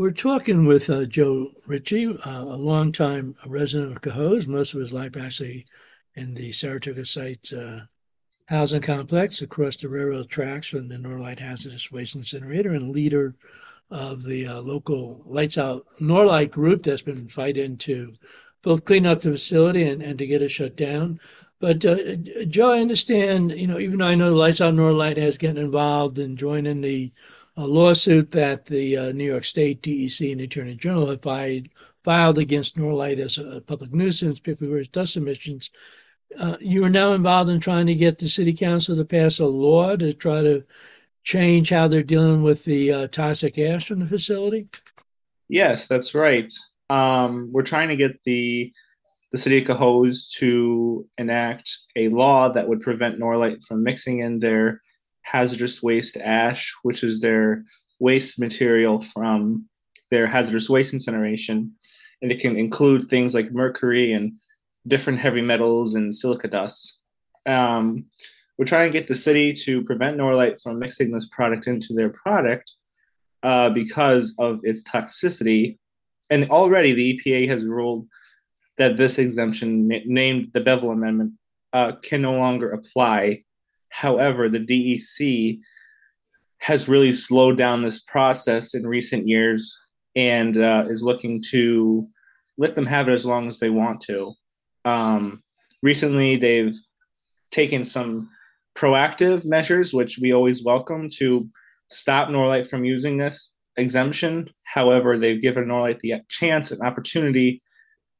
We're talking with uh, Joe Ritchie, uh, a longtime resident of Cohoes, most of his life actually in the Saratoga site uh, housing complex across the railroad tracks from the Norlite Hazardous Waste Incinerator and leader of the uh, local Lights Out Norlite group that's been fighting to both clean up the facility and, and to get it shut down. But uh, Joe, I understand, you know, even though I know Lights Out Norlite has gotten involved in joining the uh, lawsuit that the uh, New York State DEC and Attorney General have filed, filed against Norlite as a public nuisance, particularly with dust emissions. Uh, you are now involved in trying to get the city council to pass a law to try to change how they're dealing with the uh, toxic ash from the facility? Yes, that's right. Um, we're trying to get the the city of Cohoes to enact a law that would prevent Norlite from mixing in their hazardous waste ash, which is their waste material from their hazardous waste incineration. And it can include things like mercury and different heavy metals and silica dust. Um, we're trying to get the city to prevent Norlite from mixing this product into their product uh, because of its toxicity. And already the EPA has ruled that this exemption, named the Bevill Amendment, uh, can no longer apply. However, the DEC has really slowed down this process in recent years and uh, is looking to let them have it as long as they want to. Um, recently, they've taken some proactive measures, which we always welcome, to stop Norlite from using this exemption. However, they've given Norlite the chance and opportunity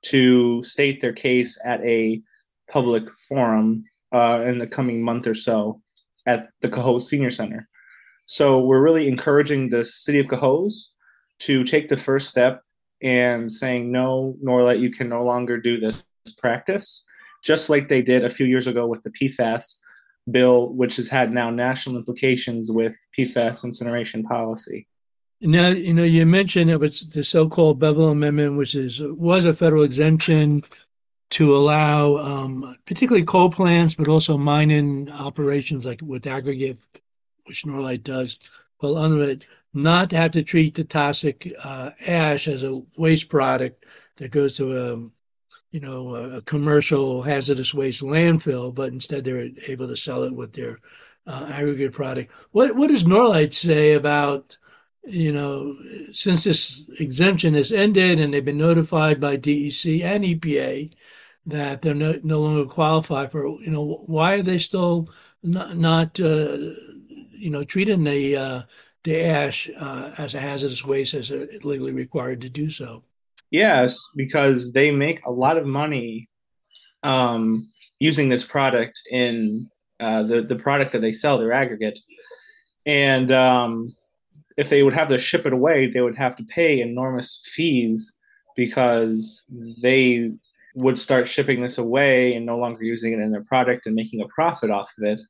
to state their case at a public forum uh, in the coming month or so at the Cohoes Senior Center. So we're really encouraging the city of Cohoes to take the first step and saying no, Norlite, you can no longer do this practice, just like they did a few years ago with the PFAS bill, which has had now national implications with PFAS incineration policy. Now, you know, you mentioned it was the so-called Bevill Amendment, which is was a federal exemption to allow, um, particularly coal plants, but also mining operations like with aggregate, which Norlite does, well, under it, not to have to treat the toxic uh, ash as a waste product that goes to a you know, a, commercial hazardous waste landfill, but instead they're able to sell it with their uh, aggregate product. What what does Norlite say about, you know, since this exemption has ended and they've been notified by DEC and EPA that they're no, no longer qualified for, you know, why are they still not, not uh, you know, treating the uh, the ash uh, as a hazardous waste as legally required to do so? Yes, because they make a lot of money um, using this product in uh, the the product that they sell, their aggregate, and um, if they would have to ship it away, they would have to pay enormous fees because they would start shipping this away and no longer using it in their product and making a profit off of it.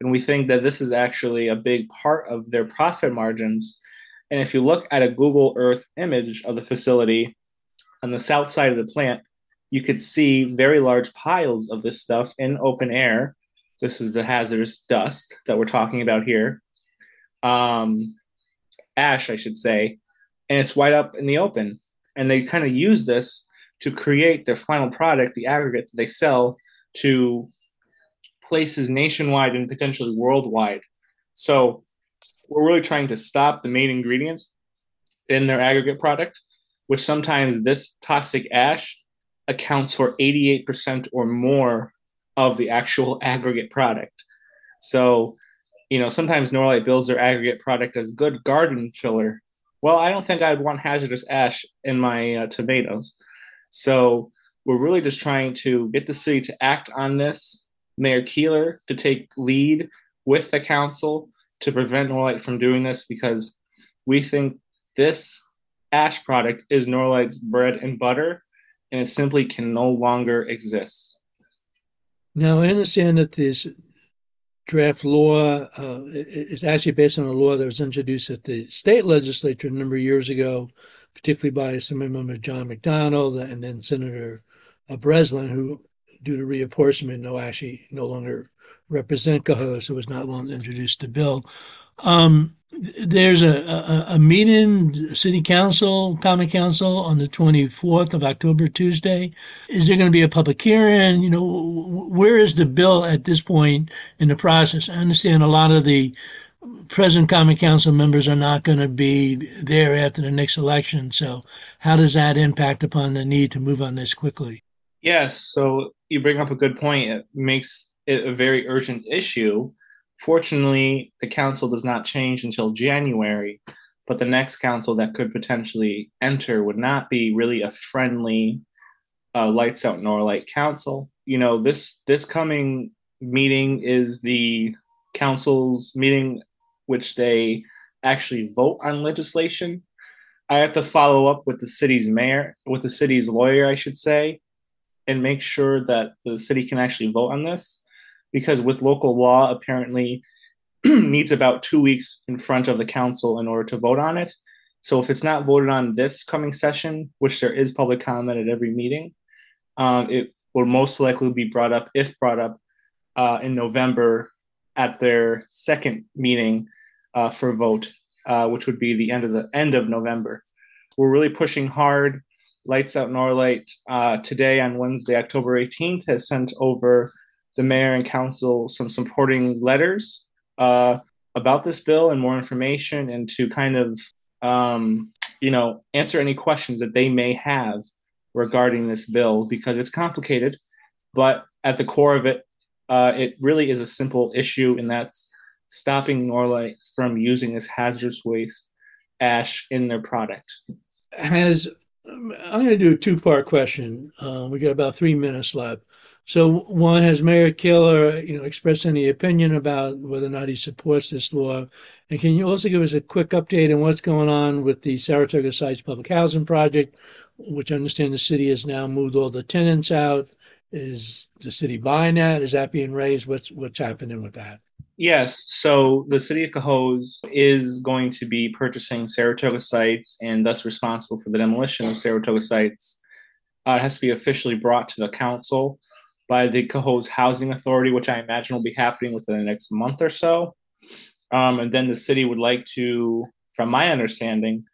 And we think that this is actually a big part of their profit margins. And if you look at a Google Earth image of the facility, on the south side of the plant, you could see very large piles of this stuff in open air. This is the hazardous dust that we're talking about here. Um, ash, I should say. And it's wide up in the open. And they kind of use this to create their final product, the aggregate that they sell to places nationwide and potentially worldwide. So we're really trying to stop the main ingredient in their aggregate product which sometimes this toxic ash accounts for 88% or more of the actual aggregate product. So, you know, sometimes Norlite bills their aggregate product as good garden filler. Well, I don't think I'd want hazardous ash in my uh, tomatoes. So, we're really just trying to get the city to act on this. Mayor Keeler to take lead with the council to prevent Norlite from doing this because we think this ash product is Norlite's bread and butter, and it simply can no longer exist. Now, I understand that this draft law uh, is actually based on a law that was introduced at the state legislature a number of years ago, particularly by Assembly Member John McDonald and then Senator Breslin, who, due to reapportionment, no actually no longer represent Cohoes, who was not willing to introduce the bill. Um, there's a, a, a meeting, city council, common council on the 24th of October, Tuesday. Is there going to be a public hearing? You know, where is the bill at this point in the process? I understand a lot of the present common council members are not going to be there after the next election. So how does that impact upon the need to move on this quickly? Yes. So you bring up a good point. It makes it a very urgent issue Fortunately, the council does not change until January, but the next council that could potentially enter would not be really a friendly uh, lights out Norlite council. You know, this this coming meeting is the council's meeting which they actually vote on legislation. I have to follow up with the city's mayor, with the city's lawyer, I should say, and make sure that the city can actually vote on this because with local law, apparently needs about two weeks in front of the council in order to vote on it. So if it's not voted on this coming session, which there is public comment at every meeting, um, it will most likely be brought up, if brought up, uh, in November at their second meeting uh, for vote, uh, which would be the end of the end of November. We're really pushing hard. Lights Out Norlite uh, today on Wednesday, October 18th, has sent over the mayor and council some supporting letters uh, about this bill and more information and to kind of um, you know answer any questions that they may have regarding this bill because it's complicated but at the core of it uh, it really is a simple issue and that's stopping norlite from using this hazardous waste ash in their product has i'm going to do a two part question uh, we got about three minutes left so one has Mayor Keeler, you know, expressed any opinion about whether or not he supports this law, and can you also give us a quick update on what's going on with the Saratoga Sites Public Housing Project, which I understand the city has now moved all the tenants out. Is the city buying that? Is that being raised? What's what's happening with that? Yes. So the city of Cohoes is going to be purchasing Saratoga sites and thus responsible for the demolition of Saratoga sites. Uh, it has to be officially brought to the council by the Cohoes Housing Authority, which I imagine will be happening within the next month or so. Um, and then the city would like to, from my understanding,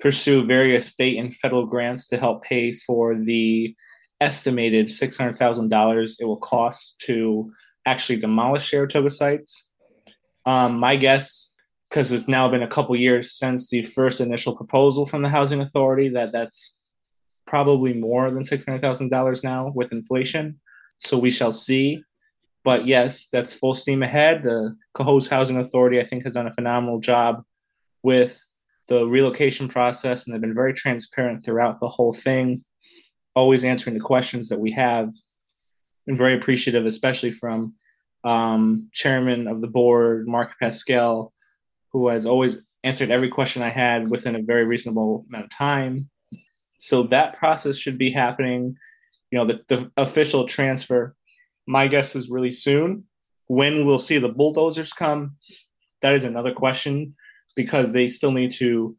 pursue various state and federal grants to help pay for the estimated $600,000 it will cost to actually demolish Saratoga sites. Um, my guess, because it's now been a couple years since the first initial proposal from the Housing Authority, that that's probably more than $600,000 now with inflation. So we shall see. But yes, that's full steam ahead. The Cohoes Housing Authority, I think, has done a phenomenal job with the relocation process, and they've been very transparent throughout the whole thing, always answering the questions that we have. And very appreciative, especially from um, chairman of the board, Mark Pascal, who has always answered every question I had within a very reasonable amount of time. So that process should be happening you know the, the official transfer my guess is really soon when we'll see the bulldozers come that is another question because they still need to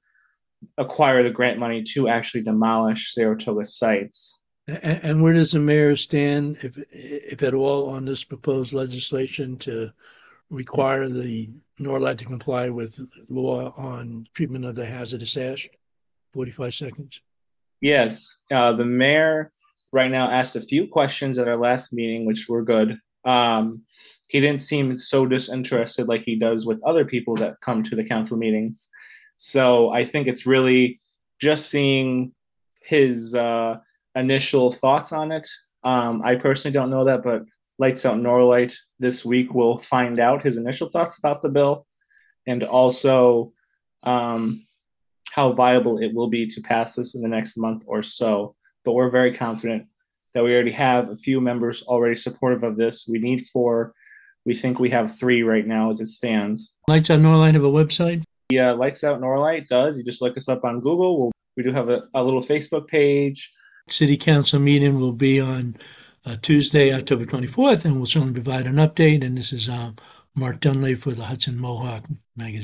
acquire the grant money to actually demolish Saratoga sites. And where does the mayor stand, if if at all, on this proposed legislation to require the Norlite to comply with law on treatment of the hazardous ash? Forty-five seconds. Yes, uh, the mayor right now asked a few questions at our last meeting, which were good. Um, he didn't seem so disinterested like he does with other people that come to the council meetings. So I think it's really just seeing his uh, initial thoughts on it. Um, I personally don't know that, but Lights Out Norlite this week will find out his initial thoughts about the bill and also um, how viable it will be to pass this in the next month or so but we're very confident that we already have a few members already supportive of this. We need four. We think we have three right now as it stands. Lights Out Norlite have a website? Yeah, Lights Out Norlite does. You just look us up on Google. We'll, we do have a, a little Facebook page. City Council meeting will be on uh, Tuesday, October 24th, and we'll certainly provide an update. And this is uh, Mark Dunlea for the Hudson Mohawk magazine.